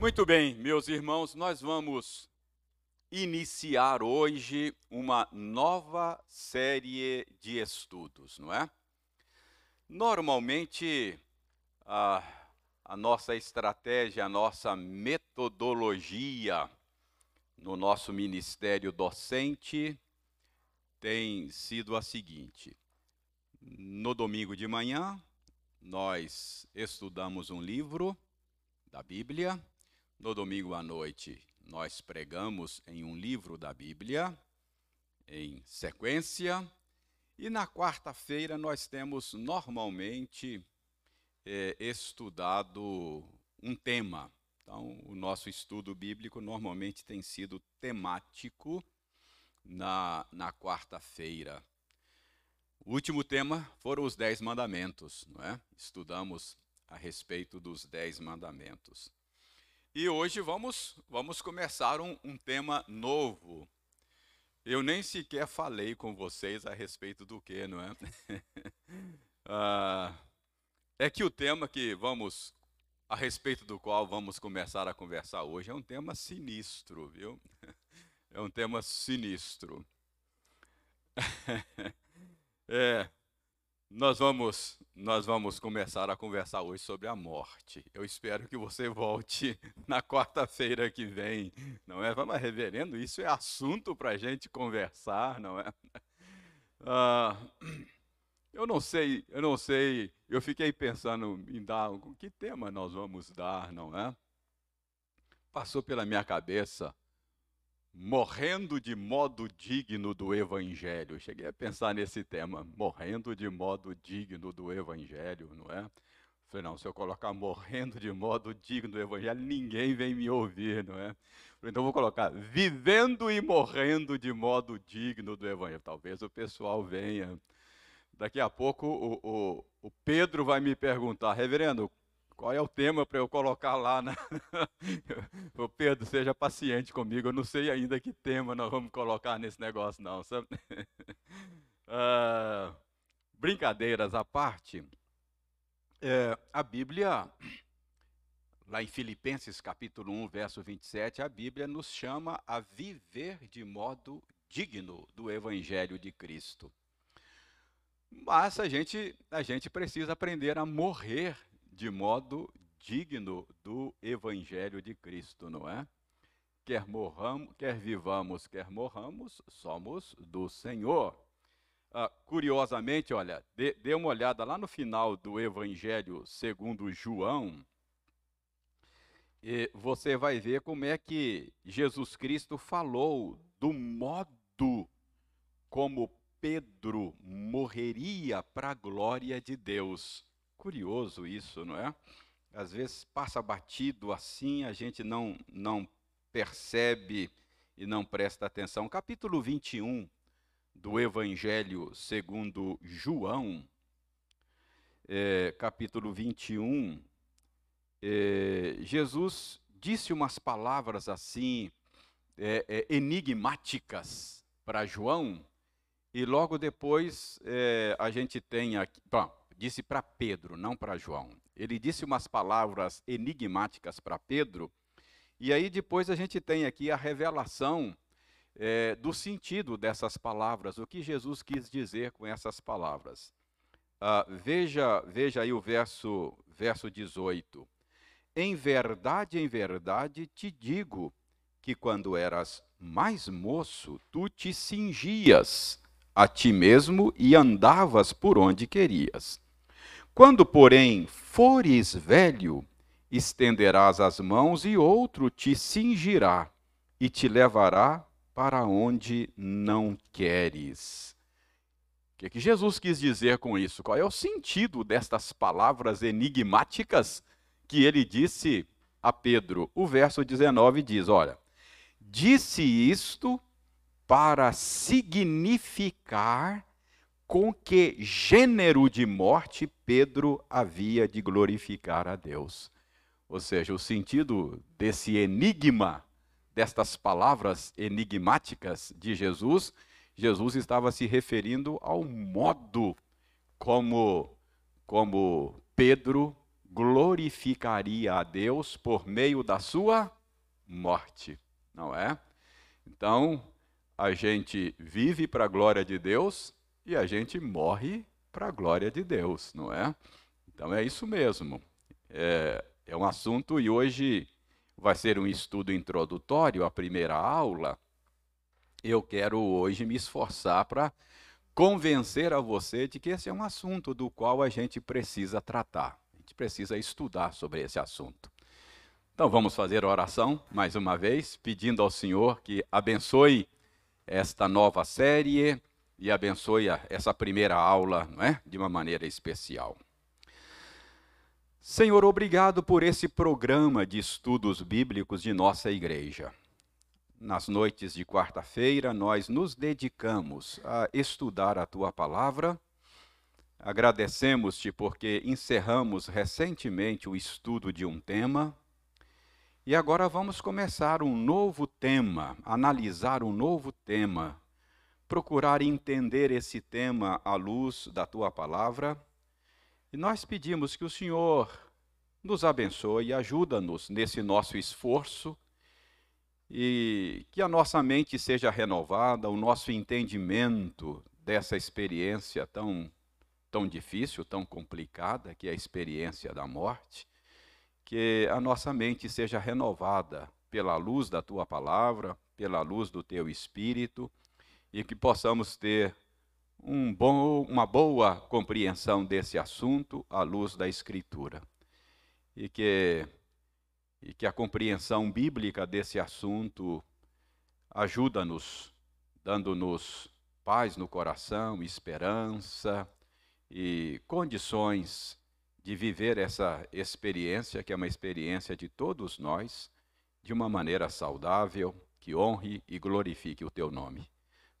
Muito bem, meus irmãos, nós vamos iniciar hoje uma nova série de estudos, não é? Normalmente, a, a nossa estratégia, a nossa metodologia no nosso ministério docente tem sido a seguinte: no domingo de manhã, nós estudamos um livro da Bíblia. No domingo à noite, nós pregamos em um livro da Bíblia, em sequência. E na quarta-feira, nós temos normalmente é, estudado um tema. Então, o nosso estudo bíblico normalmente tem sido temático na, na quarta-feira. O último tema foram os Dez Mandamentos, não é? Estudamos a respeito dos Dez Mandamentos. E hoje vamos, vamos começar um, um tema novo. Eu nem sequer falei com vocês a respeito do que, não é? ah, é que o tema que vamos, a respeito do qual vamos começar a conversar hoje, é um tema sinistro, viu? É um tema sinistro. É, nós vamos, nós vamos começar a conversar hoje sobre a morte. Eu espero que você volte na quarta-feira que vem, não é? Vamos, reverendo, isso é assunto para a gente conversar, não é? Ah, eu não sei, eu não sei. Eu fiquei pensando em dar que tema nós vamos dar, não é? Passou pela minha cabeça morrendo de modo digno do Evangelho. Cheguei a pensar nesse tema, morrendo de modo digno do Evangelho, não é? Falei, não, se eu colocar morrendo de modo digno do Evangelho, ninguém vem me ouvir, não é? Falei, então vou colocar vivendo e morrendo de modo digno do Evangelho. Talvez o pessoal venha. Daqui a pouco o, o, o Pedro vai me perguntar, reverendo, qual é o tema para eu colocar lá? Na... Ô Pedro, seja paciente comigo, eu não sei ainda que tema nós vamos colocar nesse negócio, não. Sabe? Uh, brincadeiras à parte, é, a Bíblia, lá em Filipenses capítulo 1, verso 27, a Bíblia nos chama a viver de modo digno do Evangelho de Cristo. Mas a gente, a gente precisa aprender a morrer de modo digno do Evangelho de Cristo, não é? Quer morramos, quer vivamos, quer morramos, somos do Senhor. Ah, curiosamente, olha, dê, dê uma olhada lá no final do Evangelho segundo João, e você vai ver como é que Jesus Cristo falou do modo como Pedro morreria para a glória de Deus. Curioso isso, não é? Às vezes passa batido assim, a gente não, não percebe e não presta atenção. Capítulo 21 do Evangelho segundo João, é, capítulo 21, é, Jesus disse umas palavras assim, é, é enigmáticas para João, e logo depois é, a gente tem aqui. Bom, disse para Pedro, não para João. Ele disse umas palavras enigmáticas para Pedro, e aí depois a gente tem aqui a revelação é, do sentido dessas palavras, o que Jesus quis dizer com essas palavras. Ah, veja, veja aí o verso, verso 18. Em verdade, em verdade te digo que quando eras mais moço, tu te cingias a ti mesmo e andavas por onde querias. Quando, porém, fores velho, estenderás as mãos e outro te cingirá e te levará para onde não queres. O que, que Jesus quis dizer com isso? Qual é o sentido destas palavras enigmáticas que ele disse a Pedro? O verso 19 diz: Olha, disse isto para significar com que gênero de morte Pedro havia de glorificar a Deus. Ou seja, o sentido desse enigma, destas palavras enigmáticas de Jesus, Jesus estava se referindo ao modo como, como Pedro glorificaria a Deus por meio da sua morte, não é? Então, a gente vive para a glória de Deus e a gente morre para a glória de Deus, não é? Então é isso mesmo. É, é um assunto e hoje vai ser um estudo introdutório, a primeira aula. Eu quero hoje me esforçar para convencer a você de que esse é um assunto do qual a gente precisa tratar. A gente precisa estudar sobre esse assunto. Então vamos fazer oração mais uma vez, pedindo ao Senhor que abençoe esta nova série e abençoe essa primeira aula, não é? De uma maneira especial. Senhor, obrigado por esse programa de estudos bíblicos de nossa igreja. Nas noites de quarta-feira, nós nos dedicamos a estudar a tua palavra. Agradecemos-te porque encerramos recentemente o estudo de um tema. E agora vamos começar um novo tema, analisar um novo tema, procurar entender esse tema à luz da tua palavra. E nós pedimos que o Senhor nos abençoe e ajuda-nos nesse nosso esforço e que a nossa mente seja renovada, o nosso entendimento dessa experiência tão, tão difícil, tão complicada, que é a experiência da morte, que a nossa mente seja renovada pela luz da tua palavra, pela luz do teu espírito, e que possamos ter um bom, uma boa compreensão desse assunto à luz da Escritura. E que e que a compreensão bíblica desse assunto ajuda-nos, dando-nos paz no coração, esperança e condições de viver essa experiência, que é uma experiência de todos nós, de uma maneira saudável, que honre e glorifique o teu nome.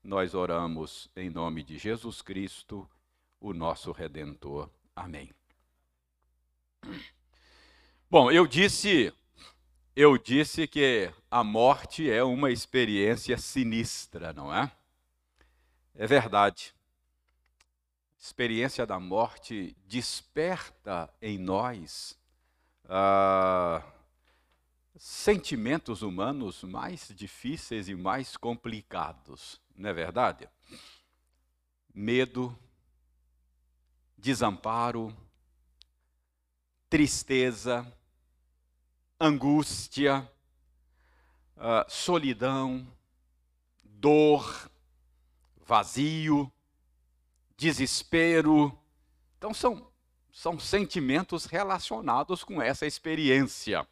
Nós oramos em nome de Jesus Cristo, o nosso redentor. Amém. Bom, eu disse eu disse que a morte é uma experiência sinistra, não é? É verdade. A experiência da morte desperta em nós ah, sentimentos humanos mais difíceis e mais complicados, não é verdade? Medo, desamparo, tristeza, angústia, uh, solidão, dor, vazio, desespero. Então, são, são sentimentos relacionados com essa experiência.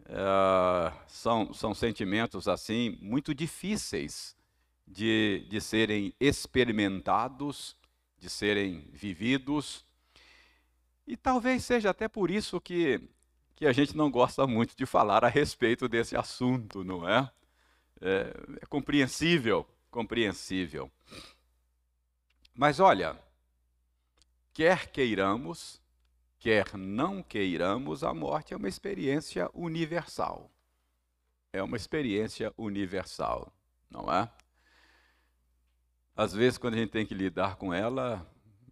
Uh, são, são sentimentos, assim, muito difíceis de, de serem experimentados, de serem vividos. E talvez seja até por isso que que a gente não gosta muito de falar a respeito desse assunto, não é? É, é compreensível, compreensível. Mas olha, quer queiramos, quer não queiramos, a morte é uma experiência universal. É uma experiência universal, não é? Às vezes, quando a gente tem que lidar com ela,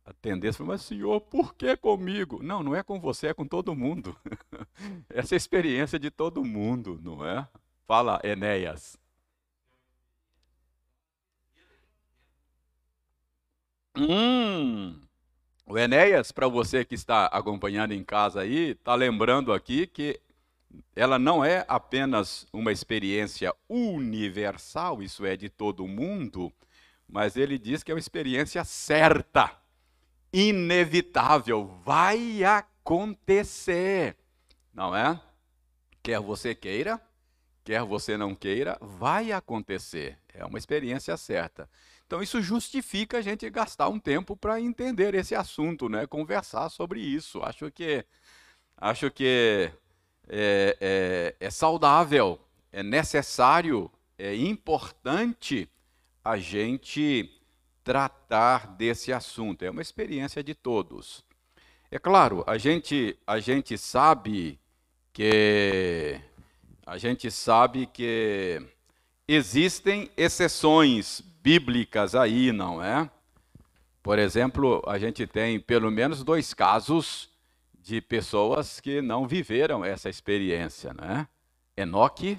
a tendência foi, mas senhor, por que comigo? Não, não é com você, é com todo mundo. Essa é a experiência de todo mundo, não é? Fala, Enéas. Hum, o Enéas, para você que está acompanhando em casa aí, está lembrando aqui que ela não é apenas uma experiência universal, isso é de todo mundo, mas ele diz que é uma experiência certa inevitável, vai acontecer, não é? Quer você queira, quer você não queira, vai acontecer. É uma experiência certa. Então isso justifica a gente gastar um tempo para entender esse assunto, né? Conversar sobre isso. Acho que acho que é, é, é saudável, é necessário, é importante a gente tratar desse assunto. É uma experiência de todos. É claro, a gente, a gente sabe que a gente sabe que existem exceções bíblicas aí, não é? Por exemplo, a gente tem pelo menos dois casos de pessoas que não viveram essa experiência, né? Enoque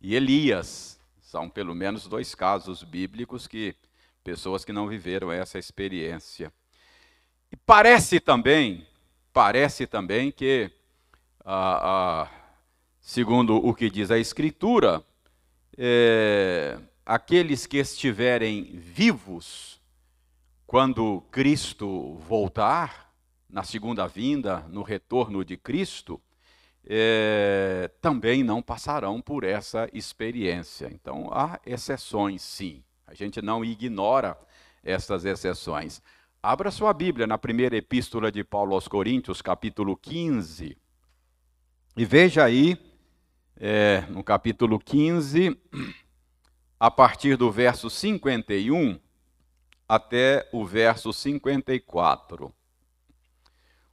e Elias são pelo menos dois casos bíblicos que pessoas que não viveram essa experiência. E parece também, parece também que, ah, ah, segundo o que diz a Escritura, é, aqueles que estiverem vivos quando Cristo voltar, na segunda vinda, no retorno de Cristo, é, também não passarão por essa experiência. Então, há exceções, sim. A gente não ignora essas exceções. Abra sua Bíblia na primeira epístola de Paulo aos Coríntios, capítulo 15, e veja aí, é, no capítulo 15, a partir do verso 51 até o verso 54.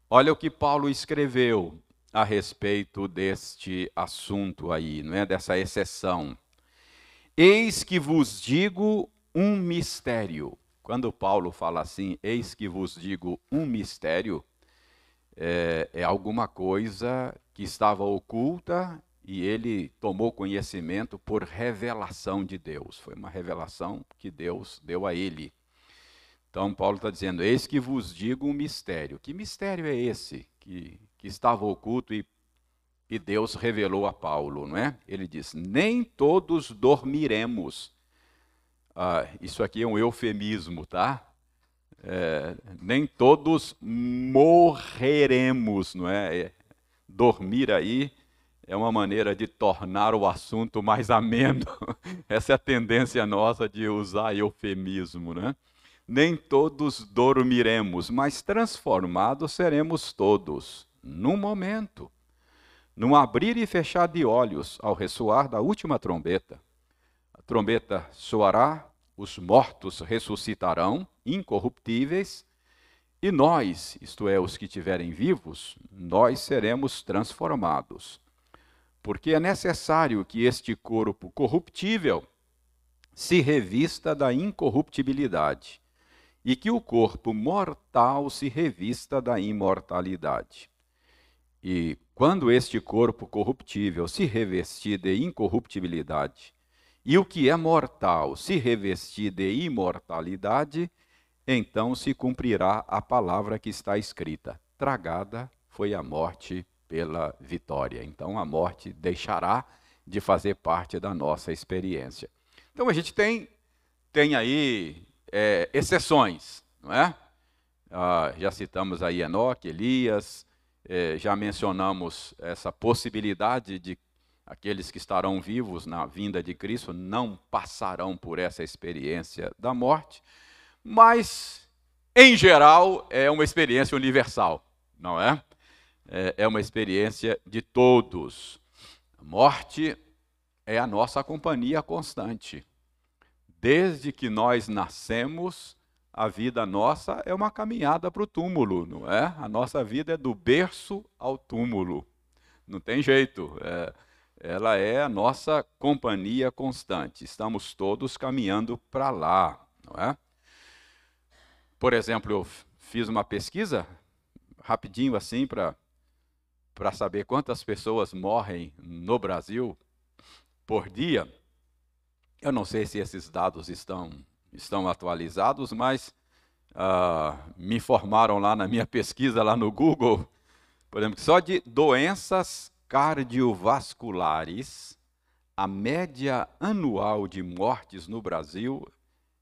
Olha o que Paulo escreveu a respeito deste assunto aí, não é? Dessa exceção. Eis que vos digo um mistério. Quando Paulo fala assim, eis que vos digo um mistério, é, é alguma coisa que estava oculta e ele tomou conhecimento por revelação de Deus. Foi uma revelação que Deus deu a ele. Então, Paulo está dizendo: Eis que vos digo um mistério. Que mistério é esse que, que estava oculto e, e Deus revelou a Paulo, não é? Ele diz: Nem todos dormiremos. Ah, isso aqui é um eufemismo, tá? É, nem todos morreremos, não é? é? Dormir aí é uma maneira de tornar o assunto mais ameno. Essa é a tendência nossa de usar eufemismo, né? Nem todos dormiremos, mas transformados seremos todos, num momento, num abrir e fechar de olhos, ao ressoar da última trombeta. A trombeta soará, os mortos ressuscitarão, incorruptíveis, e nós, isto é, os que tiverem vivos, nós seremos transformados porque é necessário que este corpo corruptível se revista da incorruptibilidade e que o corpo mortal se revista da imortalidade. E quando este corpo corruptível se revestir de incorruptibilidade e o que é mortal se revestir de imortalidade, então se cumprirá a palavra que está escrita: tragada foi a morte pela vitória. Então a morte deixará de fazer parte da nossa experiência. Então a gente tem, tem aí é, exceções, não é? Ah, já citamos aí Enoque, Elias, é, já mencionamos essa possibilidade de aqueles que estarão vivos na vinda de Cristo não passarão por essa experiência da morte, mas, em geral, é uma experiência universal, não é? é, é uma experiência de todos. Morte é a nossa companhia constante. Desde que nós nascemos, a vida nossa é uma caminhada para o túmulo, não é? A nossa vida é do berço ao túmulo. Não tem jeito. É, ela é a nossa companhia constante. Estamos todos caminhando para lá, não é? Por exemplo, eu fiz uma pesquisa rapidinho assim para para saber quantas pessoas morrem no Brasil por dia. Eu não sei se esses dados estão, estão atualizados, mas uh, me informaram lá na minha pesquisa lá no Google, por exemplo, que só de doenças cardiovasculares, a média anual de mortes no Brasil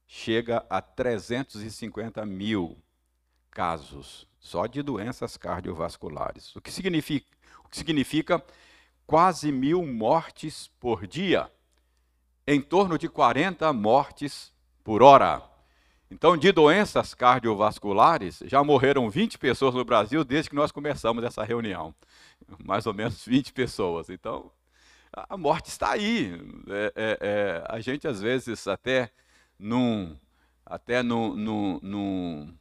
chega a 350 mil casos só de doenças cardiovasculares. O que significa, o que significa quase mil mortes por dia, em torno de 40 mortes por hora. Então, de doenças cardiovasculares, já morreram 20 pessoas no Brasil desde que nós começamos essa reunião. Mais ou menos 20 pessoas. Então, a morte está aí. É, é, é, a gente, às vezes, até num, até num, num, num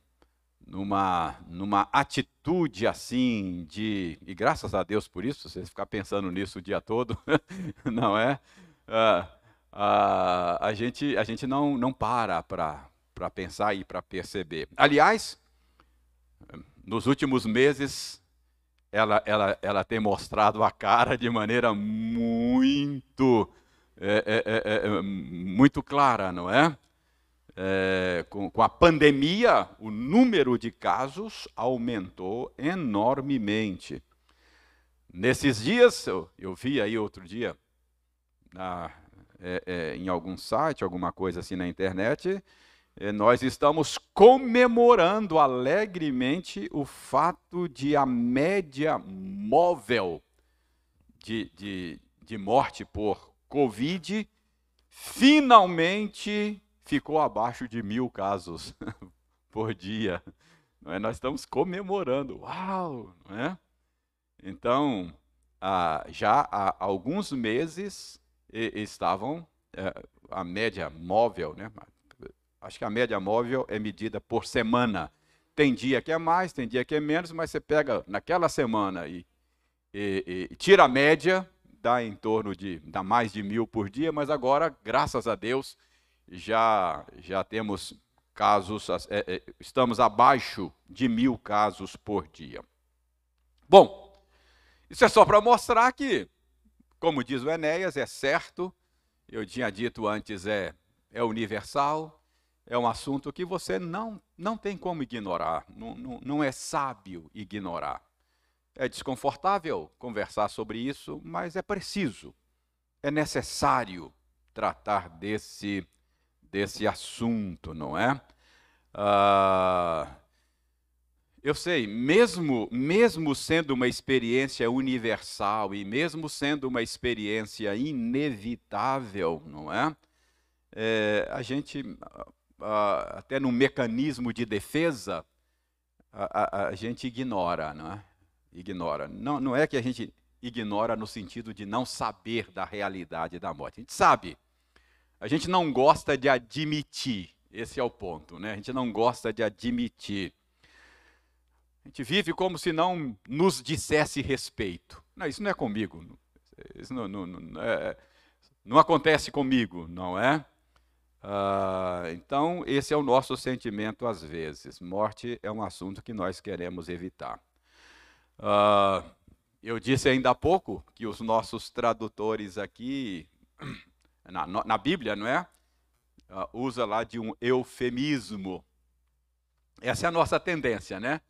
numa, numa atitude assim de. E graças a Deus por isso, você ficar pensando nisso o dia todo, não é? Ah, ah, a gente, a gente não, não para para pensar e para perceber. Aliás, nos últimos meses, ela, ela, ela tem mostrado a cara de maneira muito, é, é, é, é muito clara, não é? é com, com, a pandemia, o número de casos aumentou enormemente. Nesses dias, eu, eu vi aí outro dia, na, é, em algum site, alguma coisa assim na internet, nós estamos comemorando alegremente o fato de a média móvel de, de, de morte por Covid finalmente ficou abaixo de mil casos por dia. É? Nós estamos comemorando. Uau! É? Então, ah, já há alguns meses estavam eh, a média móvel, né? Acho que a média móvel é medida por semana. Tem dia que é mais, tem dia que é menos, mas você pega naquela semana e, e, e tira a média, dá em torno de dá mais de mil por dia, mas agora, graças a Deus, já, já temos casos, é, é, estamos abaixo de mil casos por dia. Bom, isso é só para mostrar que, como diz o Enéas, é certo, eu tinha dito antes, é, é universal, é um assunto que você não, não tem como ignorar, não, não, não é sábio ignorar. É desconfortável conversar sobre isso, mas é preciso, é necessário tratar desse, desse assunto, não é? Ah, eu sei, mesmo, mesmo sendo uma experiência universal e mesmo sendo uma experiência inevitável, não é? é a gente uh, até no mecanismo de defesa, a, a, a, gente ignora, não é? Ignora. Não, não é que a gente ignora no sentido de não saber da realidade da morte. A gente sabe. A gente não gosta de admitir. Esse é o ponto, né? A gente não gosta de admitir. A gente vive como se não nos dissesse respeito. Não, isso não é comigo. Isso não, não, não, é, não acontece comigo, não é? Uh, então, esse é o nosso sentimento às vezes. Morte é um assunto que nós queremos evitar. Uh, eu disse ainda há pouco que os nossos tradutores aqui, na, na Bíblia, não é? Uh, usa lá de um eufemismo. Essa é a nossa tendência, né?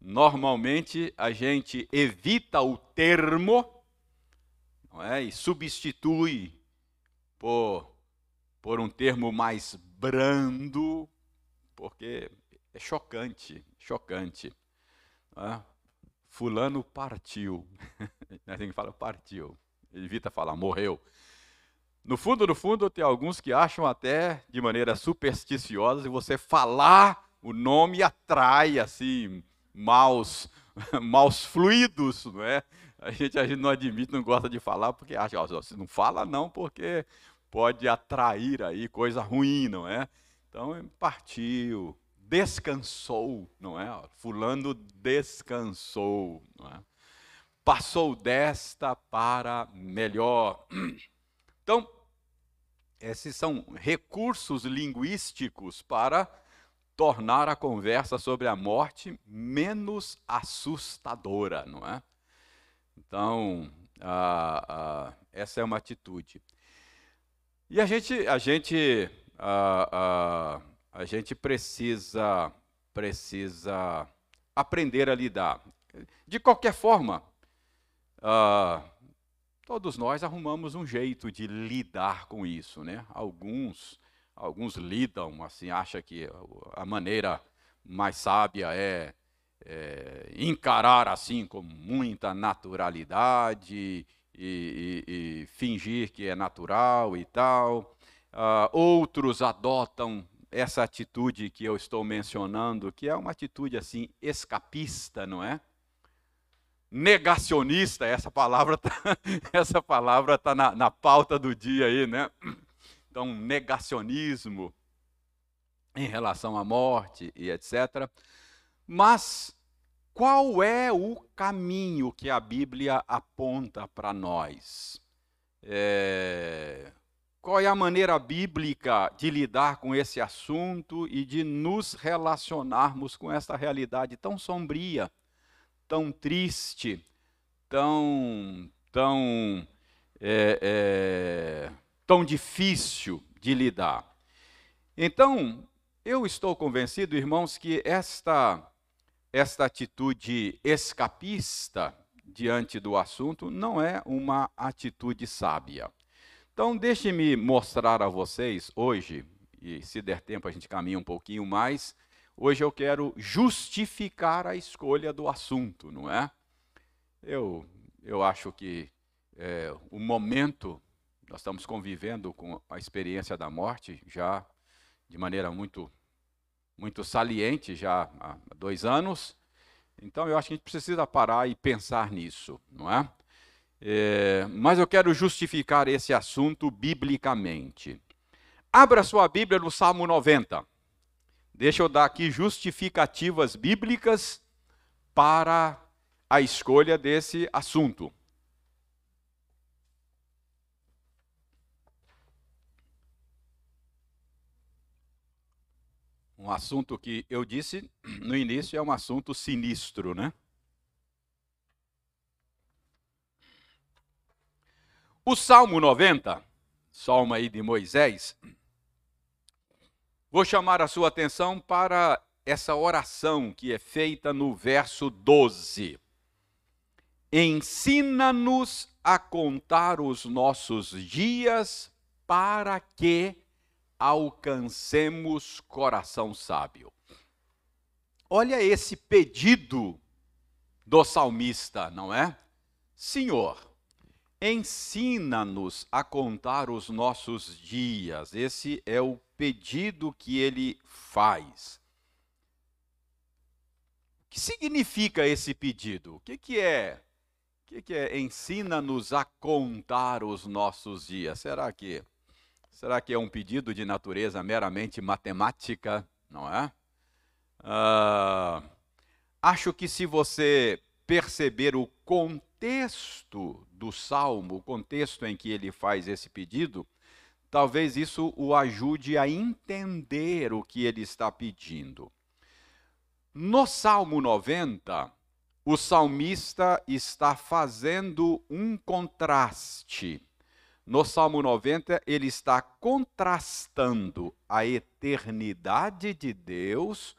Normalmente a gente evita o termo não é? e substitui por por um termo mais brando, porque é chocante, chocante. Ah, fulano partiu. A gente fala partiu. Evita falar morreu. No fundo, no fundo, tem alguns que acham até de maneira supersticiosa, e você falar o nome atrai assim maus, maus fluidos, não é? A gente, a gente não admite, não gosta de falar porque acha, ó, você não fala não, porque pode atrair aí coisa ruim, não é? Então, partiu, descansou, não é? Fulano descansou, não é? Passou desta para melhor. Então, esses são recursos linguísticos para tornar a conversa sobre a morte menos assustadora, não é? Então, essa é uma atitude. E a gente, a gente, a, gente precisa, precisa aprender a lidar. De qualquer forma, todos nós arrumamos um jeito de lidar com isso, né? Alguns, alguns lidam assim, acham que a maneira mais sábia é, é encarar assim com muita naturalidade e, e, e fingir que é natural e tal. Uh, outros adotam essa atitude que eu estou mencionando, que é uma atitude assim escapista, não é? Negacionista, essa palavra tá, essa palavra tá na, na pauta do dia aí, né? Então, negacionismo em relação à morte e etc. Mas qual é o caminho que a Bíblia aponta para nós? É, qual é a maneira bíblica de lidar com esse assunto e de nos relacionarmos com essa realidade tão sombria, tão triste, tão, tão, é, é, tão difícil de lidar. Então, eu estou convencido, irmãos, que esta, esta atitude escapista diante do assunto não é uma atitude sábia. Então, deixe-me mostrar a vocês hoje, e se der tempo a gente caminha um pouquinho mais. Hoje eu quero justificar a escolha do assunto, não é? Eu, eu acho que é, o momento, nós estamos convivendo com a experiência da morte já de maneira muito, muito saliente, já há dois anos. Então eu acho que a gente precisa parar e pensar nisso, não é? é mas eu quero justificar esse assunto biblicamente. Abra sua Bíblia no Salmo 90. Deixa eu dar aqui justificativas bíblicas para a escolha desse assunto. Um assunto que eu disse no início é um assunto sinistro, né? O Salmo 90, Salmo aí de Moisés, Vou chamar a sua atenção para essa oração que é feita no verso 12. Ensina-nos a contar os nossos dias para que alcancemos coração sábio. Olha esse pedido do salmista, não é? Senhor, ensina-nos a contar os nossos dias. Esse é o pedido que ele faz. O que significa esse pedido? O que, que é? O que, que é? Ensina-nos a contar os nossos dias. Será que será que é um pedido de natureza meramente matemática? Não é? Ah, acho que se você perceber o contexto do salmo, o contexto em que ele faz esse pedido, talvez isso o ajude a entender o que ele está pedindo. No Salmo 90, o salmista está fazendo um contraste. No Salmo 90, ele está contrastando a eternidade de Deus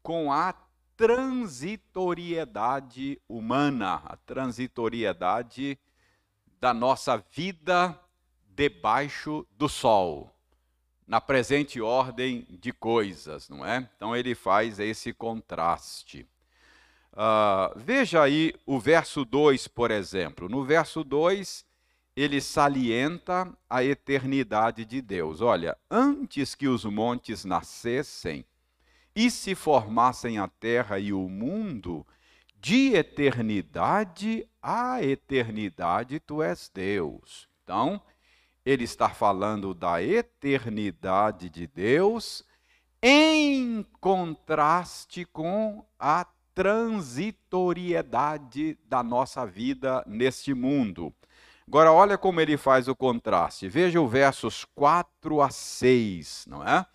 com a transitoriedade humana, a transitoriedade da nossa vida debaixo do sol, na presente ordem de coisas, não é? Então ele faz esse contraste. Uh, veja aí o verso 2, por exemplo. No verso 2, ele salienta a eternidade de Deus. Olha, antes que os montes nascessem e se formassem a terra e o mundo, de eternidade a eternidade tu és Deus. Então, ele está falando da eternidade de Deus em contraste com a transitoriedade da nossa vida neste mundo. Agora, olha como ele faz o contraste. Veja os versos 4 a 6, não é?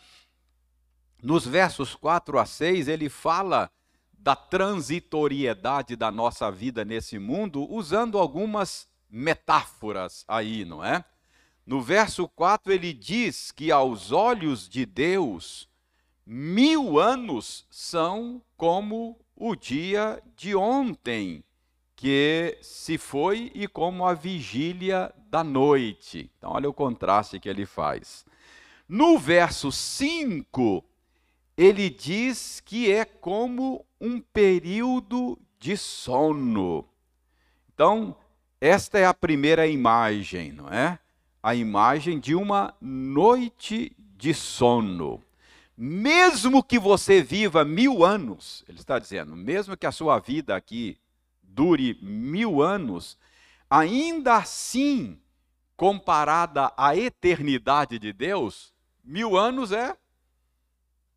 Nos versos 4 a 6, ele fala da transitoriedade da nossa vida nesse mundo, usando algumas metáforas aí, não é? No verso 4, ele diz que aos olhos de Deus, mil anos são como o dia de ontem, que se foi, e como a vigília da noite. Então, olha o contraste que ele faz. No verso 5, ele diz que é como um período de sono. Então, esta é a primeira imagem, não é? a imagem de uma noite de sono. Mesmo que você viva mil anos, ele está dizendo, mesmo que a sua vida aqui dure mil anos, ainda assim, comparada à eternidade de Deus, mil anos é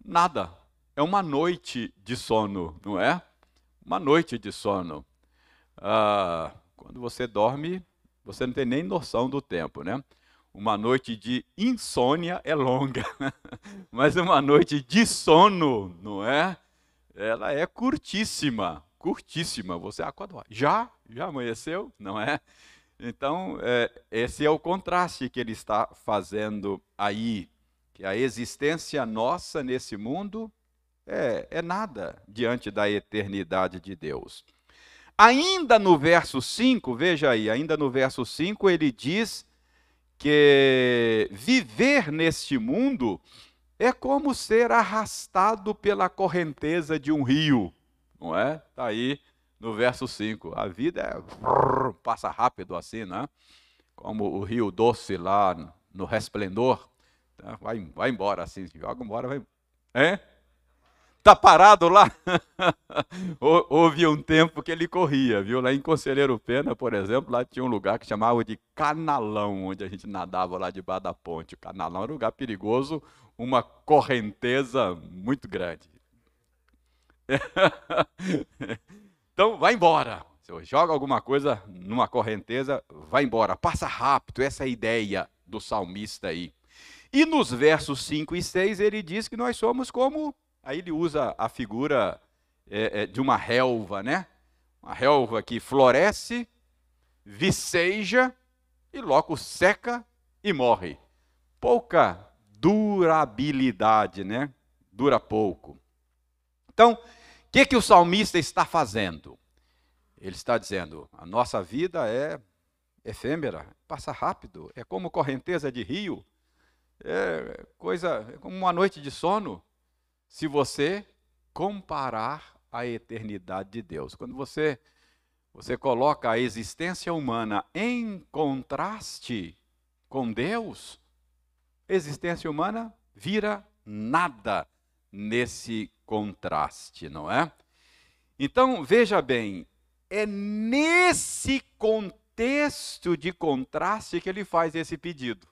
nada. É uma noite de sono, não é? Uma noite de sono. Ah, quando você dorme, você não tem nem noção do tempo, né? Uma noite de insônia é longa, mas uma noite de sono, não é? Ela é curtíssima, curtíssima. Você acorda, já? Já amanheceu? Não é? Então, é, esse é o contraste que ele está fazendo aí. Que a existência nossa nesse mundo é, é nada diante da eternidade de Deus. Ainda no verso 5, veja aí, ainda no verso 5, ele diz que viver neste mundo é como ser arrastado pela correnteza de um rio, não é? Está aí no verso 5. A vida é, passa rápido assim, né? Como o rio doce lá no resplendor. Tá? Vai, vai embora assim, joga embora, vai. É? Tá parado lá? Houve um tempo que ele corria, viu? Lá em Conselheiro Pena, por exemplo, lá tinha um lugar que chamava de Canalão, onde a gente nadava lá debaixo da ponte. O Canalão era um lugar perigoso, uma correnteza muito grande. então, vai embora. Se joga alguma coisa numa correnteza, vai embora. Passa rápido, essa é a ideia do salmista aí. E nos versos 5 e 6 ele diz que nós somos como. Aí ele usa a figura é, é, de uma relva, né? Uma relva que floresce, viceja e logo seca e morre. Pouca durabilidade, né? Dura pouco. Então, o que, que o salmista está fazendo? Ele está dizendo: a nossa vida é efêmera, passa rápido, é como correnteza de rio, é coisa, é como uma noite de sono, se você comparar a eternidade de Deus. Quando você você coloca a existência humana em contraste com Deus, existência humana vira nada nesse contraste, não é? Então, veja bem, é nesse contexto de contraste que ele faz esse pedido.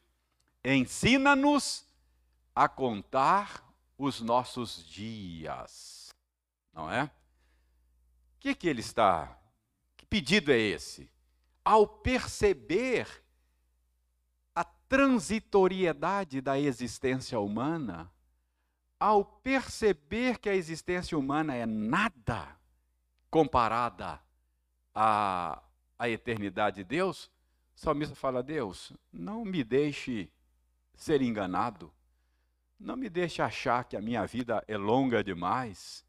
Ensina-nos a contar os nossos dias, não é? O que, que ele está? Que pedido é esse? Ao perceber transitoriedade da existência humana, ao perceber que a existência humana é nada comparada à, à eternidade de Deus, o salmista fala: Deus, não me deixe ser enganado, não me deixe achar que a minha vida é longa demais,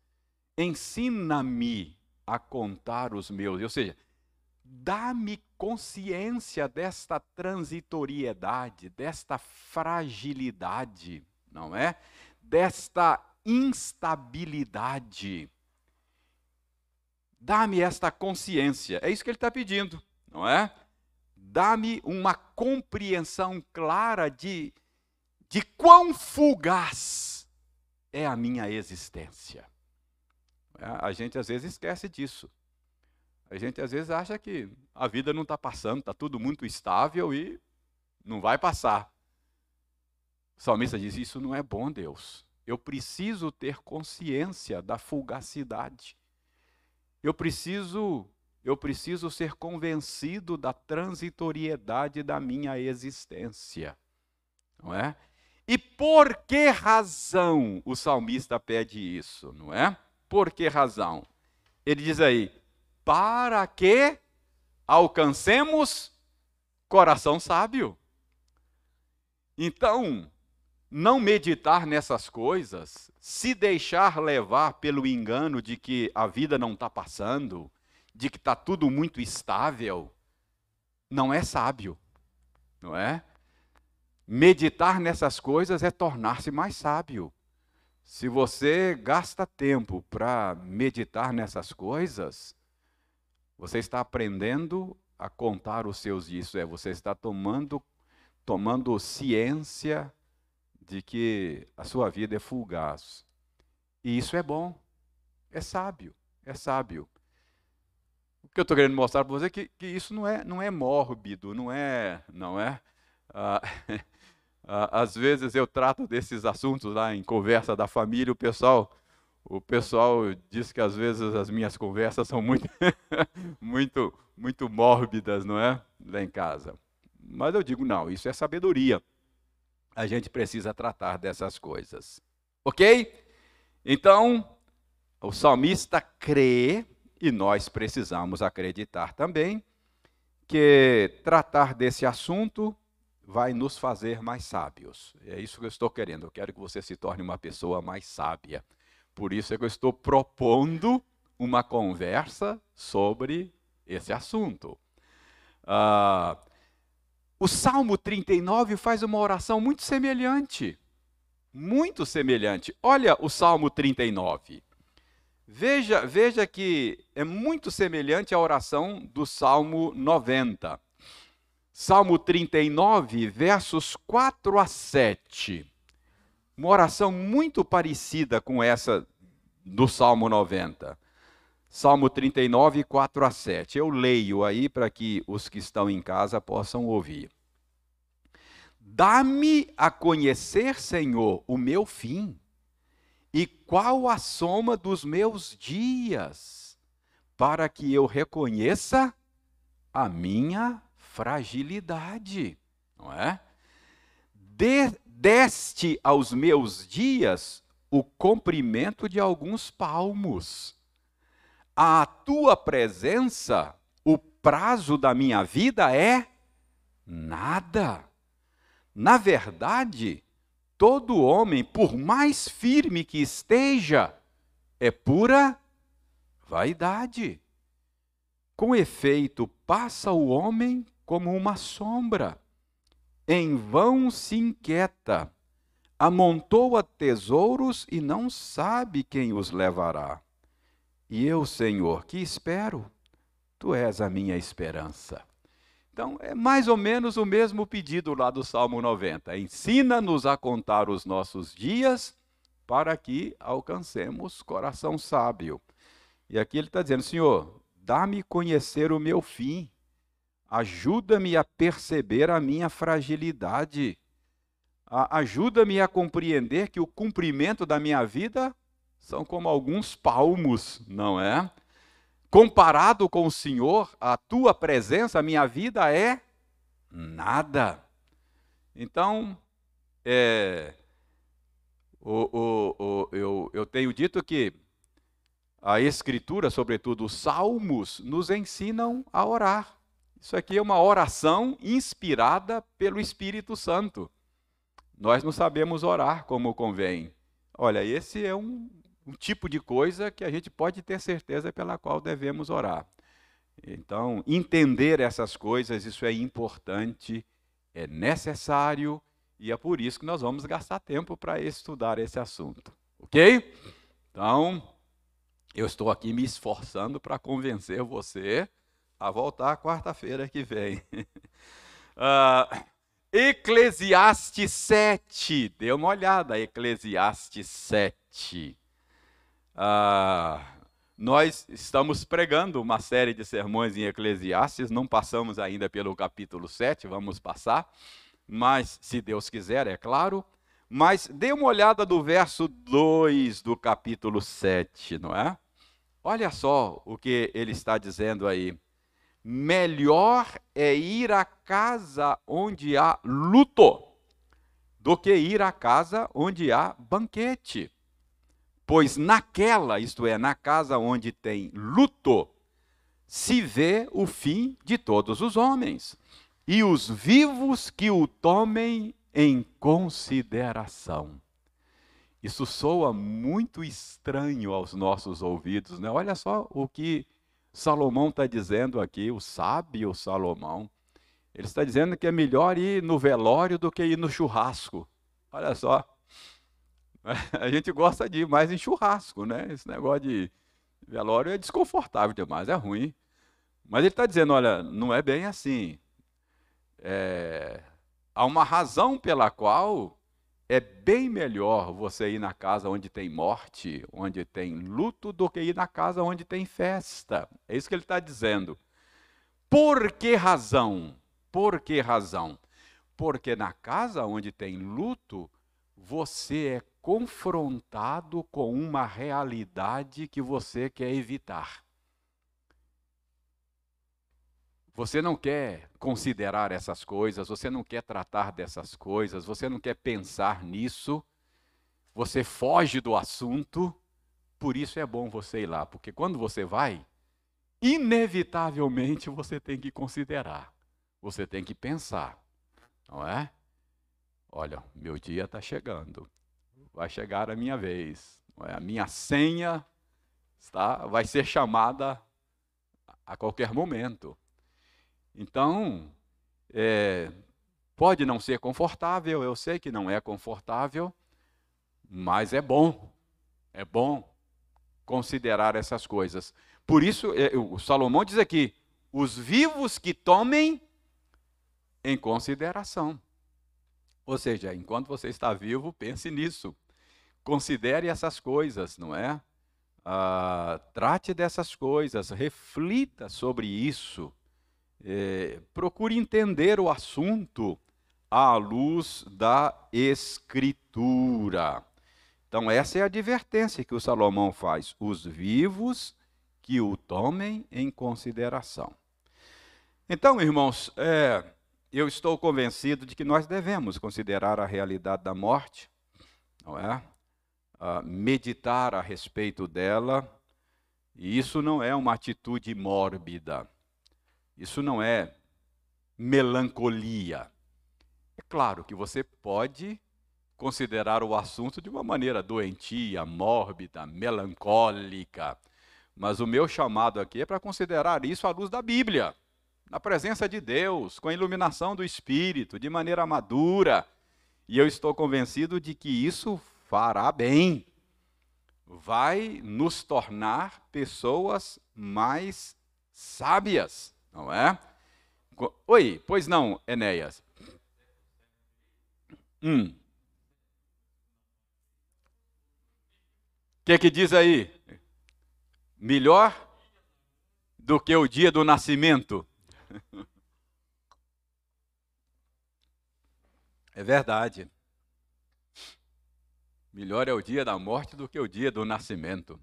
ensina-me a contar os meus, ou seja, dá-me consciência desta transitoriedade, desta fragilidade, não é? Desta instabilidade. Dá-me esta consciência. É isso que ele está pedindo, não é? Dá-me uma compreensão clara de, de quão fugaz é a minha existência. É, a gente às vezes esquece disso. A gente às vezes acha que a vida não está passando, está tudo muito estável e não vai passar. O salmista diz: Isso não é bom, Deus. Eu preciso ter consciência da fugacidade. Eu preciso, eu preciso ser convencido da transitoriedade da minha existência. Não é? E por que razão o salmista pede isso, não é? Por que razão? Ele diz aí: para que alcancemos coração sábio. Então, não meditar nessas coisas, se deixar levar pelo engano de que a vida não está passando, de que está tudo muito estável, não é sábio, não é? Meditar nessas coisas é tornar-se mais sábio. Se você gasta tempo para meditar nessas coisas, você está aprendendo a contar os seus dias, é, você está tomando, tomando ciência de que a sua vida é fugaz. E isso é bom, é sábio, é sábio. O que eu estou querendo mostrar para você é que, que, isso não é, não é mórbido, não é, não é. Ah, ah, às vezes eu trato desses assuntos lá em conversa da família, o pessoal o pessoal diz que às vezes as minhas conversas são muito, muito, muito mórbidas, não é? Lá em casa. Mas eu digo, não, isso é sabedoria. A gente precisa tratar dessas coisas. Ok? Então, o salmista crê E nós precisamos acreditar também que tratar desse assunto vai nos fazer mais sábios. É isso que eu estou querendo. Eu quero que você se torne uma pessoa mais sábia. Por isso é que eu estou propondo uma conversa sobre esse assunto. Ah, o Salmo 39 faz uma oração muito semelhante. Muito semelhante. Olha o Salmo 39. Veja, veja que é muito semelhante à oração do Salmo 90. Salmo 39, versos 4 a 7. Uma oração muito parecida com essa do Salmo 90. Salmo 39, 4 a 7. Eu leio aí para que os que estão em casa possam ouvir. Dá-me a conhecer, Senhor, o meu fim e qual a soma dos meus dias, para que eu reconheça a minha fragilidade, não é? De, deste aos meus dias o comprimento de alguns palmos. A tua presença, o prazo da minha vida é nada. Na verdade, todo homem, por mais firme que esteja, é pura vaidade. Com efeito, passa o homem como uma sombra. Em vão se inquieta, amontoa tesouros e não sabe quem os levará. E eu, Senhor, que espero? Tu és a minha esperança. Então, é mais ou menos o mesmo pedido lá do Salmo 90. Ensina-nos a contar os nossos dias para que alcancemos coração sábio. E aqui ele está dizendo: Senhor, dá-me conhecer o meu fim, ajuda-me a perceber a minha fragilidade, ajuda-me a compreender que o cumprimento da minha vida são como alguns palmos, não é? Comparado com o Senhor, a tua presença, a minha vida é nada. Então, é, o, o, o, eu, eu tenho dito que a Escritura, sobretudo os Salmos, nos ensinam a orar. Isso aqui é uma oração inspirada pelo Espírito Santo. Nós não sabemos orar como convém. Olha, esse é um, um tipo de coisa que a gente pode ter certeza pela qual devemos orar. Então, entender essas coisas, isso é importante, é necessário, e é por isso que nós vamos gastar tempo para estudar esse assunto. Ok? Então, eu estou aqui me esforçando para convencer você a voltar quarta-feira que vem. uh, Eclesiastes 7, dê uma olhada, Eclesiastes 7. Ah, nós estamos pregando uma série de sermões em Eclesiastes, não passamos ainda pelo capítulo 7, vamos passar, mas se Deus quiser, é claro. Mas dê uma olhada do verso 2 do capítulo 7, não é? Olha só o que ele está dizendo aí. Melhor é ir à casa onde há luto do que ir à casa onde há banquete Pois naquela, isto é, na casa onde tem luto, se vê o fim de todos os homens, e os vivos que o tomem em consideração. Isso soa muito estranho aos nossos ouvidos, né? Olha só o que Salomão está dizendo aqui, o sábio Salomão. Ele está dizendo que é melhor ir no velório do que ir no churrasco. Olha só. A gente gosta de ir mais em churrasco, né? Esse negócio de velório é desconfortável demais, é ruim. Mas ele está dizendo, olha, não é bem assim. É, há uma razão pela qual é bem melhor você ir na casa onde tem morte, onde tem luto, do que ir na casa onde tem festa. É isso que ele está dizendo. Por que razão? Por que razão? Porque na casa onde tem luto, você é confrontado com uma realidade que você quer evitar. Você não quer considerar essas coisas, você não quer tratar dessas coisas, você não quer pensar nisso, você foge do assunto, por isso é bom você ir lá, porque quando você vai, inevitavelmente você tem que considerar, você tem que pensar, não é? Olha, meu dia está chegando, vai chegar a minha vez, é? a minha senha está, vai ser chamada a qualquer momento. Então, é, pode não ser confortável, eu sei que não é confortável, mas é bom, é bom considerar essas coisas. Por isso, é, o Salomão diz aqui: os vivos que tomem em consideração. Ou seja, enquanto você está vivo, pense nisso. Considere essas coisas, não é? Ah, trate dessas coisas, reflita sobre isso. É, procure entender o assunto à luz da Escritura. Então, essa é a advertência que o Salomão faz. Os vivos que o tomem em consideração. Então, irmãos, é, eu estou convencido de que nós devemos considerar a realidade da morte, não é? Uh, meditar a respeito dela, e isso não é uma atitude mórbida, isso não é melancolia. É claro que você pode considerar o assunto de uma maneira doentia, mórbida, melancólica. Mas o meu chamado aqui é para considerar isso à luz da Bíblia, na presença de Deus, com a iluminação do Espírito, de maneira madura. E eu estou convencido de que isso fará bem, vai nos tornar pessoas mais sábias, não é? Oi, pois não, Enéas? Hum. que, que diz aí? Melhor do que o dia do nascimento. É verdade. Melhor é o dia da morte do que o dia do nascimento.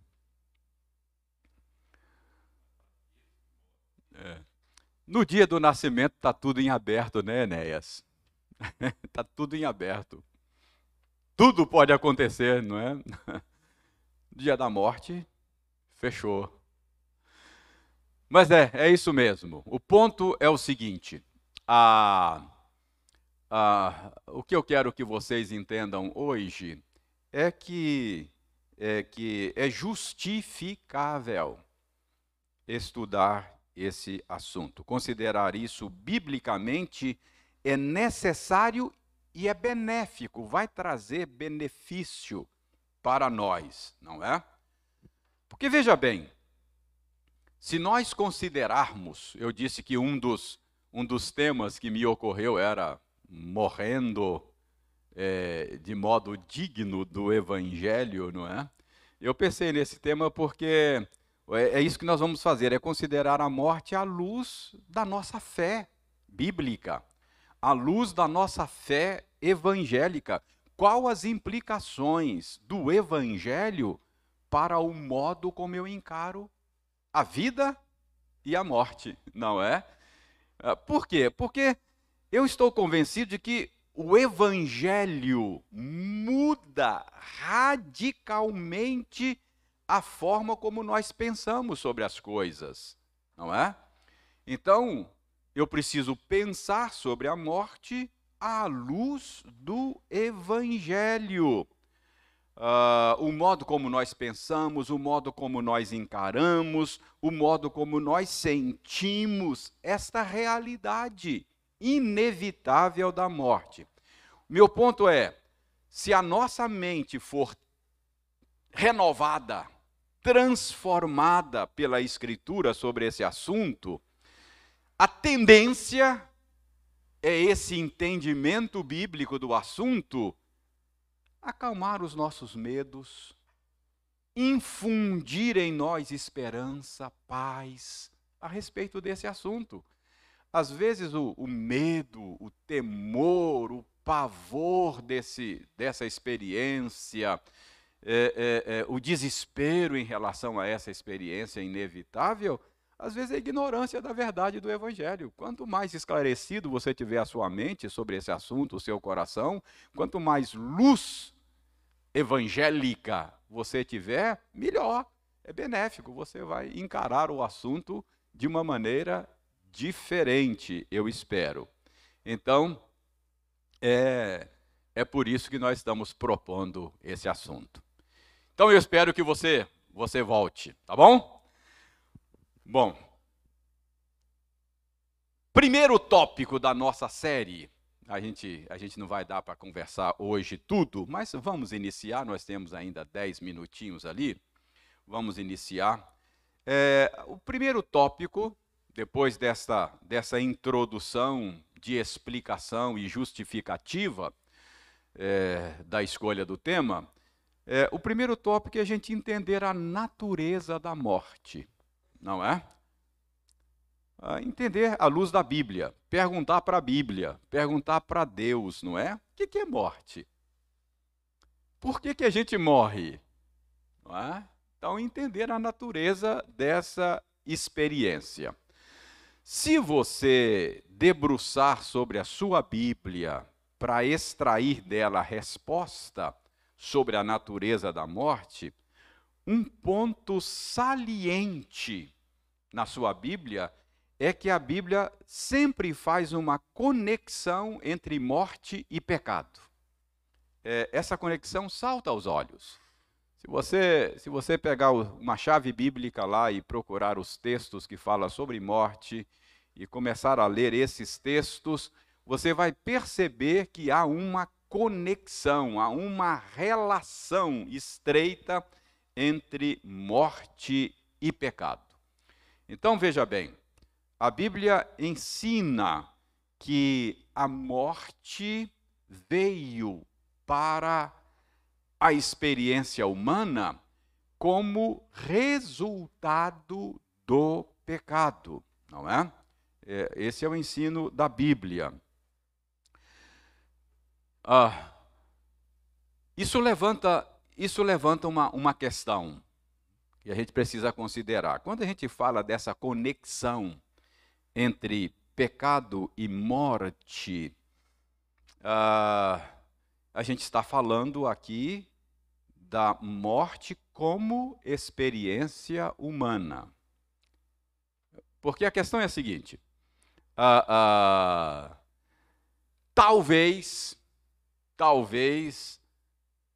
É. No dia do nascimento está tudo em aberto, né, Enéas? Está tudo em aberto. Tudo pode acontecer, não é? dia da morte, fechou. Mas é, é isso mesmo. O ponto é o seguinte: a, a, o que eu quero que vocês entendam hoje é que é, que é justificável estudar esse assunto. Considerar isso biblicamente é necessário e é benéfico, vai trazer benefício para nós, não é? Porque veja bem, se nós considerarmos, eu disse que um dos, um dos temas que me ocorreu era morrendo é, de modo digno do Evangelho, não é? Eu pensei nesse tema porque é, é isso que nós vamos fazer, é considerar a morte à luz da nossa fé bíblica, à luz da nossa fé evangélica qual as implicações do evangelho para o modo como eu encaro a vida e a morte, não é? Ah, por quê? Porque eu estou convencido de que o evangelho muda radicalmente a forma como nós pensamos sobre as coisas, não é? Então, eu preciso pensar sobre a morte à luz do Evangelho. Uh, o modo como nós pensamos, o modo como nós encaramos, o modo como nós sentimos esta realidade inevitável da morte. Meu ponto é: se a nossa mente for renovada, transformada pela Escritura sobre esse assunto, a tendência é esse entendimento bíblico do assunto acalmar os nossos medos, infundir em nós esperança, paz a respeito desse assunto. Às vezes o, o medo, o temor, o pavor desse, dessa experiência, é, é, é, o desespero em relação a essa experiência inevitável, às vezes, é ignorância da verdade do Evangelho. Quanto mais esclarecido você tiver a sua mente sobre esse assunto, o seu coração, quanto mais luz evangélica você tiver, melhor. é benéfico, você vai encarar o assunto de uma maneira diferente, eu espero. Então, é, é por isso que nós estamos propondo esse assunto. Então eu espero que você você volte, tá bom? Bom, primeiro tópico da nossa série. A gente, a gente não vai dar para conversar hoje tudo, mas vamos iniciar. Nós temos ainda 10 minutinhos ali. Vamos iniciar. É, o primeiro tópico, depois dessa, dessa introdução de explicação e justificativa é, da escolha do tema, é, o primeiro tópico é a gente entender a natureza da morte, não é? entender à luz da Bíblia, perguntar para a Bíblia, perguntar para Deus, não é? O que, que é morte? Por que, que a gente morre? Não é? Então, entender a natureza dessa experiência. Se você debruçar sobre a sua Bíblia para extrair dela a resposta sobre a natureza da morte, um ponto saliente na sua Bíblia é que a Bíblia sempre faz uma conexão entre morte e pecado. É, essa conexão salta aos olhos. Se você, se você pegar uma chave bíblica lá e procurar os textos que falam sobre morte e começar a ler esses textos, você vai perceber que há uma conexão, há uma relação estreita entre morte e pecado. Então veja bem, a Bíblia ensina que a morte veio para a experiência humana como resultado do pecado, não é? é esse é o ensino da Bíblia. Ah, isso levanta, isso levanta uma, uma questão que a gente precisa considerar. Quando a gente fala dessa conexão entre pecado e morte, uh, a gente está falando aqui da morte como experiência humana. Porque a questão é a seguinte: talvez, talvez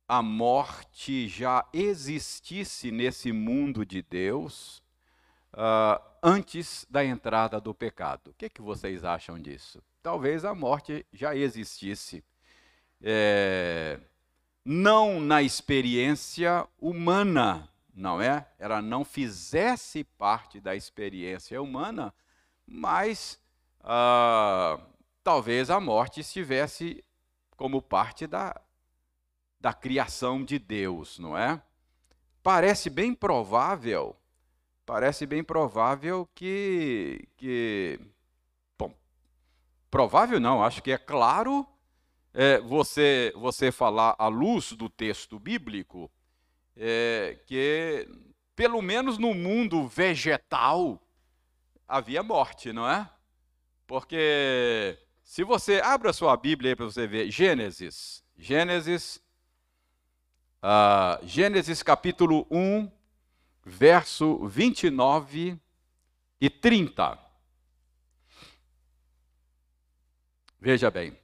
a morte já existisse nesse mundo de Deus uh, antes da entrada do pecado. O que, que vocês acham disso? Talvez a morte já existisse. É, não na experiência humana, não é? Ela não fizesse parte da experiência humana, mas uh, talvez a morte estivesse como parte da, da criação de Deus, não é? Parece bem provável parece bem provável que, que bom, provável não, acho que é claro é, você, você falar à luz do texto bíblico é, que, pelo menos no mundo vegetal, havia morte, não é? Porque se você abre a sua Bíblia para você ver Gênesis, Gênesis, uh, Gênesis capítulo 1, verso 29 e 30. Veja bem.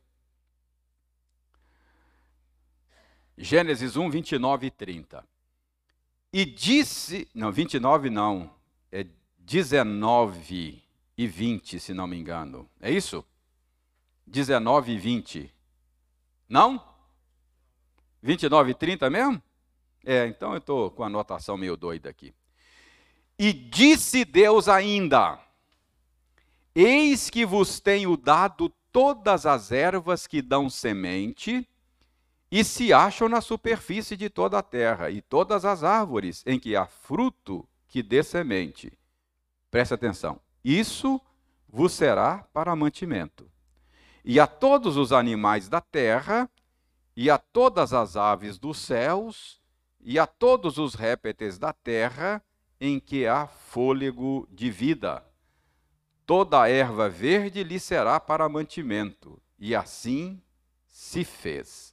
Gênesis 1, 29 e 30. E disse. Não, 29 não. É 19 e 20, se não me engano. É isso? 19 e 20. Não? 29 e 30 mesmo? É, então eu estou com a anotação meio doida aqui. E disse Deus ainda: Eis que vos tenho dado todas as ervas que dão semente e se acham na superfície de toda a terra, e todas as árvores em que há fruto que dê semente. Preste atenção. Isso vos será para mantimento. E a todos os animais da terra, e a todas as aves dos céus, e a todos os répteis da terra em que há fôlego de vida. Toda a erva verde lhe será para mantimento, e assim se fez.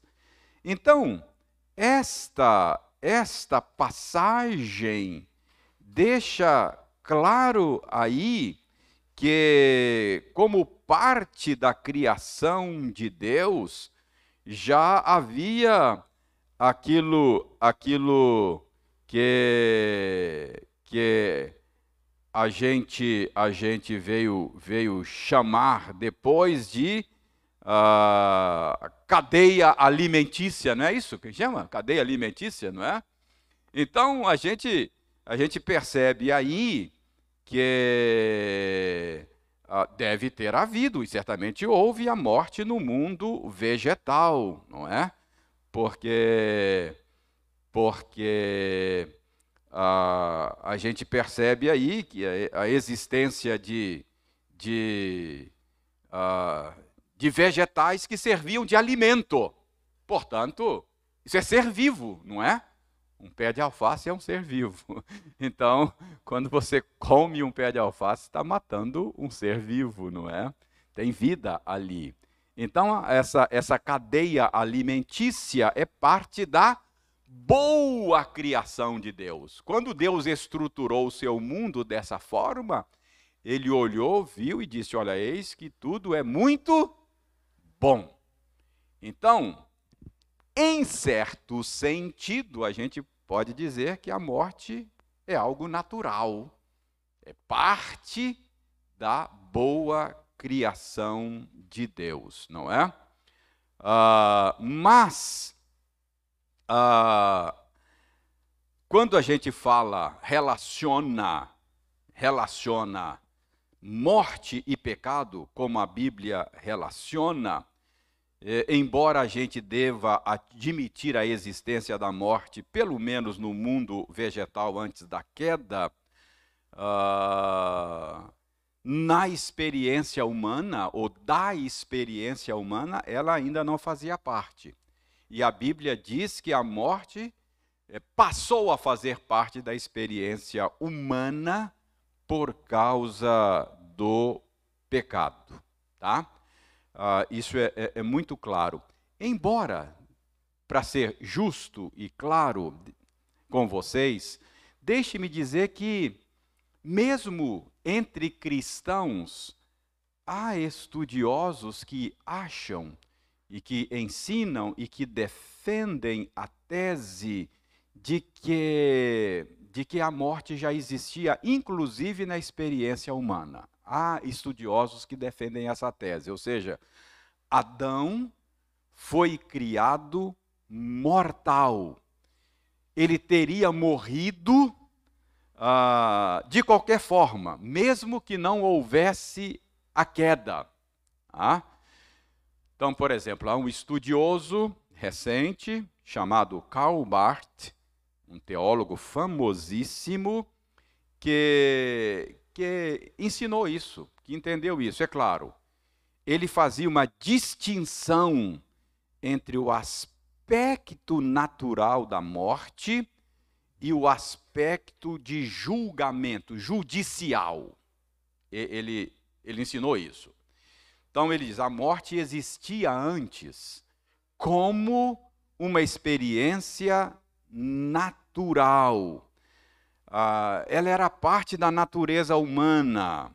Então, esta esta passagem deixa claro aí que, como parte da criação de Deus, já havia aquilo, aquilo que, que a gente, a gente veio, veio chamar depois de cadeia alimentícia, não é isso que chama? Cadeia alimentícia, não é? Então a gente, a gente percebe aí que uh, deve ter havido, e certamente houve, a morte no mundo vegetal, não é? Porque, porque a gente percebe aí que a, a existência de, de, uh, de vegetais que serviam de alimento. Portanto, isso é ser vivo, não é? Um pé de alface é um ser vivo. Então, quando você come um pé de alface, está matando um ser vivo, não é? Tem vida ali. Então, essa, essa cadeia alimentícia é parte da boa criação de Deus. Quando Deus estruturou o seu mundo dessa forma, ele olhou, viu e disse: Olha, eis que tudo é muito bom. Então, em certo sentido, a gente pode dizer que a morte é algo natural, é parte da boa criação de Deus, não é? Uh, mas, uh, quando a gente fala, relaciona, relaciona morte e pecado, como a Bíblia relaciona, é, embora a gente deva admitir a existência da morte, pelo menos no mundo vegetal antes da queda, uh, na experiência humana, ou da experiência humana, ela ainda não fazia parte. E a Bíblia diz que a morte é, passou a fazer parte da experiência humana por causa do pecado. Tá? Uh, isso é, é, é muito claro. Embora, para ser justo e claro com vocês, deixe-me dizer que, mesmo entre cristãos, há estudiosos que acham e que ensinam e que defendem a tese de que, de que a morte já existia, inclusive na experiência humana. Há estudiosos que defendem essa tese, ou seja, Adão foi criado mortal. Ele teria morrido ah, de qualquer forma, mesmo que não houvesse a queda. Ah? Então, por exemplo, há um estudioso recente chamado Karl Barth, um teólogo famosíssimo, que, que ensinou isso, que entendeu isso, é claro. Ele fazia uma distinção entre o aspecto natural da morte e o aspecto de julgamento judicial. Ele, ele ensinou isso. Então ele diz: a morte existia antes como uma experiência natural ah, ela era parte da natureza humana.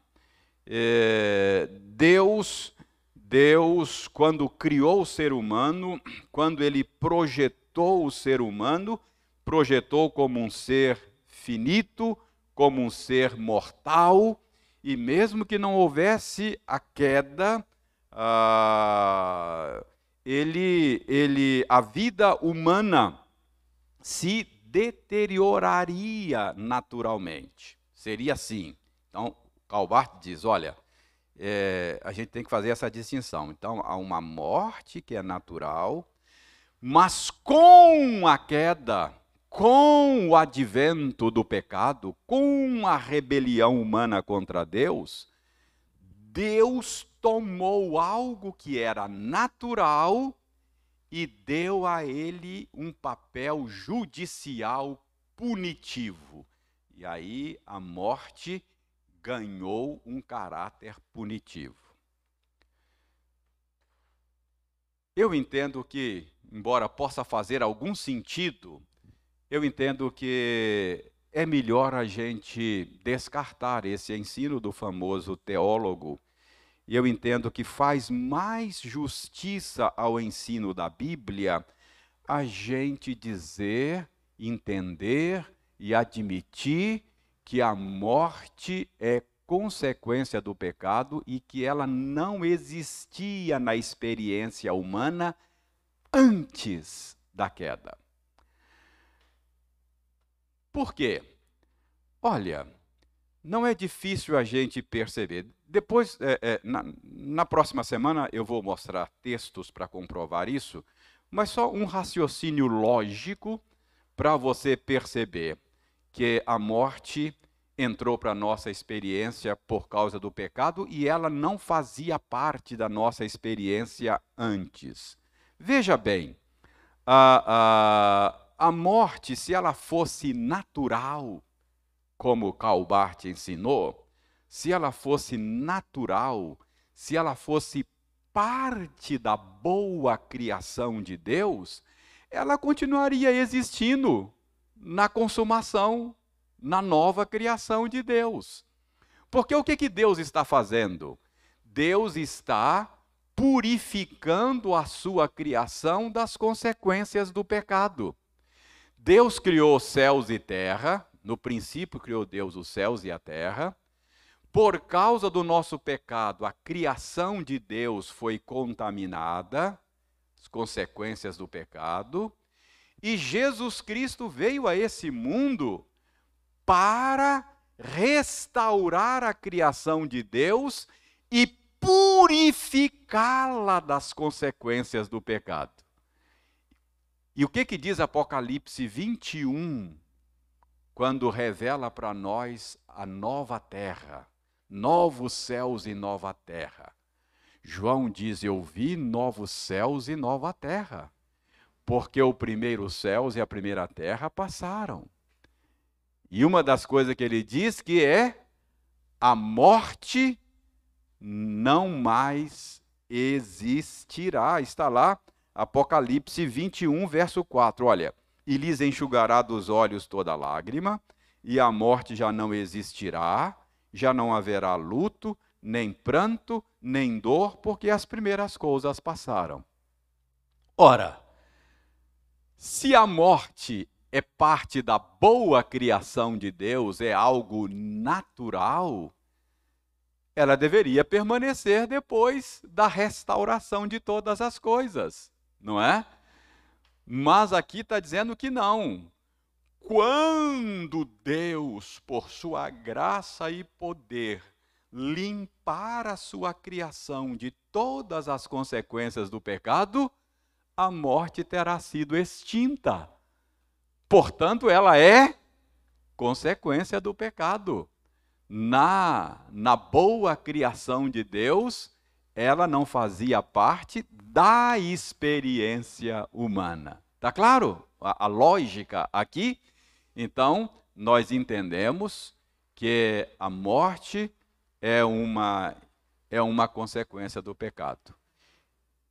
É, Deus, Deus, quando criou o ser humano, quando ele projetou o ser humano, projetou como um ser finito, como um ser mortal, e mesmo que não houvesse a queda, ah, ele, ele, a vida humana se deterioraria naturalmente. Seria assim. Então, Calvart diz: olha, é, a gente tem que fazer essa distinção. Então, há uma morte que é natural, mas com a queda, com o advento do pecado, com a rebelião humana contra Deus, Deus tomou algo que era natural e deu a ele um papel judicial punitivo. E aí a morte ganhou um caráter punitivo. Eu entendo que, embora possa fazer algum sentido, eu entendo que é melhor a gente descartar esse ensino do famoso teólogo. E eu entendo que faz mais justiça ao ensino da Bíblia a gente dizer, entender e admitir que a morte é consequência do pecado e que ela não existia na experiência humana antes da queda. Por quê? Olha, não é difícil a gente perceber. Depois, é, é, na, na próxima semana, eu vou mostrar textos para comprovar isso, mas só um raciocínio lógico para você perceber que a morte entrou para a nossa experiência por causa do pecado e ela não fazia parte da nossa experiência antes. Veja bem, a, a, a morte, se ela fosse natural, como Calbart ensinou, se ela fosse natural, se ela fosse parte da boa criação de Deus, ela continuaria existindo na consumação, na nova criação de Deus. Porque o que, que Deus está fazendo? Deus está purificando a sua criação das consequências do pecado. Deus criou céus e terra, no princípio criou Deus os céus e a terra. Por causa do nosso pecado, a criação de Deus foi contaminada, as consequências do pecado, e Jesus Cristo veio a esse mundo para restaurar a criação de Deus e purificá-la das consequências do pecado. E o que, que diz Apocalipse 21, quando revela para nós a nova terra, novos céus e nova terra? João diz: Eu vi novos céus e nova terra, porque o primeiro céus e a primeira terra passaram. E uma das coisas que ele diz que é a morte não mais existirá. Está lá Apocalipse 21, verso 4. Olha, e lhes enxugará dos olhos toda lágrima, e a morte já não existirá, já não haverá luto, nem pranto, nem dor, porque as primeiras coisas passaram. Ora, se a morte é parte da boa criação de Deus, é algo natural, ela deveria permanecer depois da restauração de todas as coisas não é? Mas aqui está dizendo que não. Quando Deus, por sua graça e poder, limpar a sua criação de todas as consequências do pecado, a morte terá sido extinta. Portanto, ela é consequência do pecado. Na, na boa criação de Deus, ela não fazia parte da experiência humana. Tá claro? A, a lógica aqui. Então, nós entendemos que a morte é uma é uma consequência do pecado.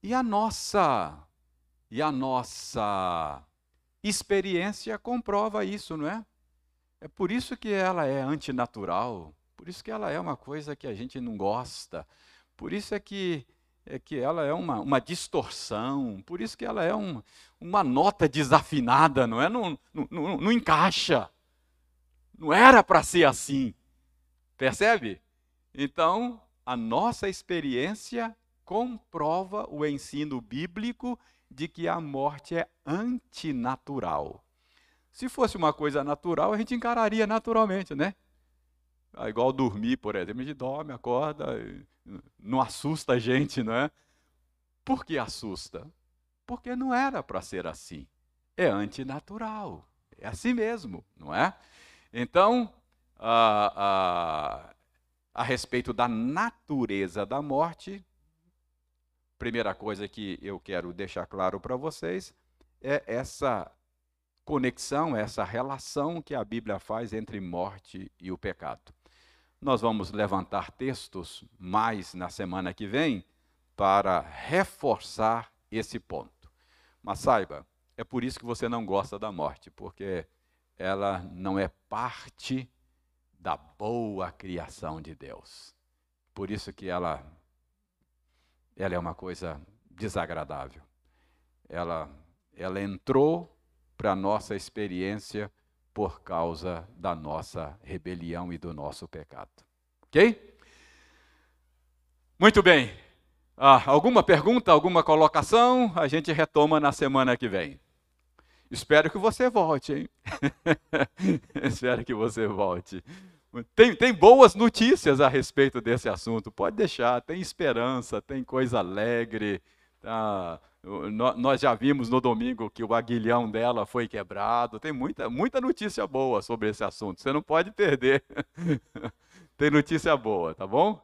E a nossa e a nossa experiência comprova isso, não é? É por isso que ela é antinatural, por isso que ela é uma coisa que a gente não gosta, por isso é que, é que ela é uma, uma distorção, por isso que ela é um, uma nota desafinada, não é? Não, não, não, não encaixa. Não era para ser assim. Percebe? Então, a nossa experiência comprova o ensino bíblico de que a morte é antinatural. Se fosse uma coisa natural, a gente encararia naturalmente, né? Ah, igual dormir, por exemplo, a gente dorme, acorda, não assusta a gente, não é? Por que assusta? Porque não era para ser assim. É antinatural. É assim mesmo, não é? Então, a, a, a respeito da natureza da morte, primeira coisa que eu quero deixar claro para vocês é essa conexão, essa relação que a Bíblia faz entre morte e o pecado. Nós vamos levantar textos mais na semana que vem para reforçar esse ponto. Mas saiba, é por isso que você não gosta da morte, porque ela não é parte da boa criação de Deus. Por isso que ela ela é uma coisa desagradável. Ela ela entrou para a nossa experiência por causa da nossa rebelião e do nosso pecado. OK? Muito bem. Ah, alguma pergunta, alguma colocação? A gente retoma na semana que vem. Espero que você volte, hein? Espero que você volte. Tem, tem boas notícias a respeito desse assunto, pode deixar. Tem esperança, tem coisa alegre. Tá? Nós já vimos no domingo que o aguilhão dela foi quebrado. Tem muita, muita notícia boa sobre esse assunto. Você não pode perder. tem notícia boa, tá bom?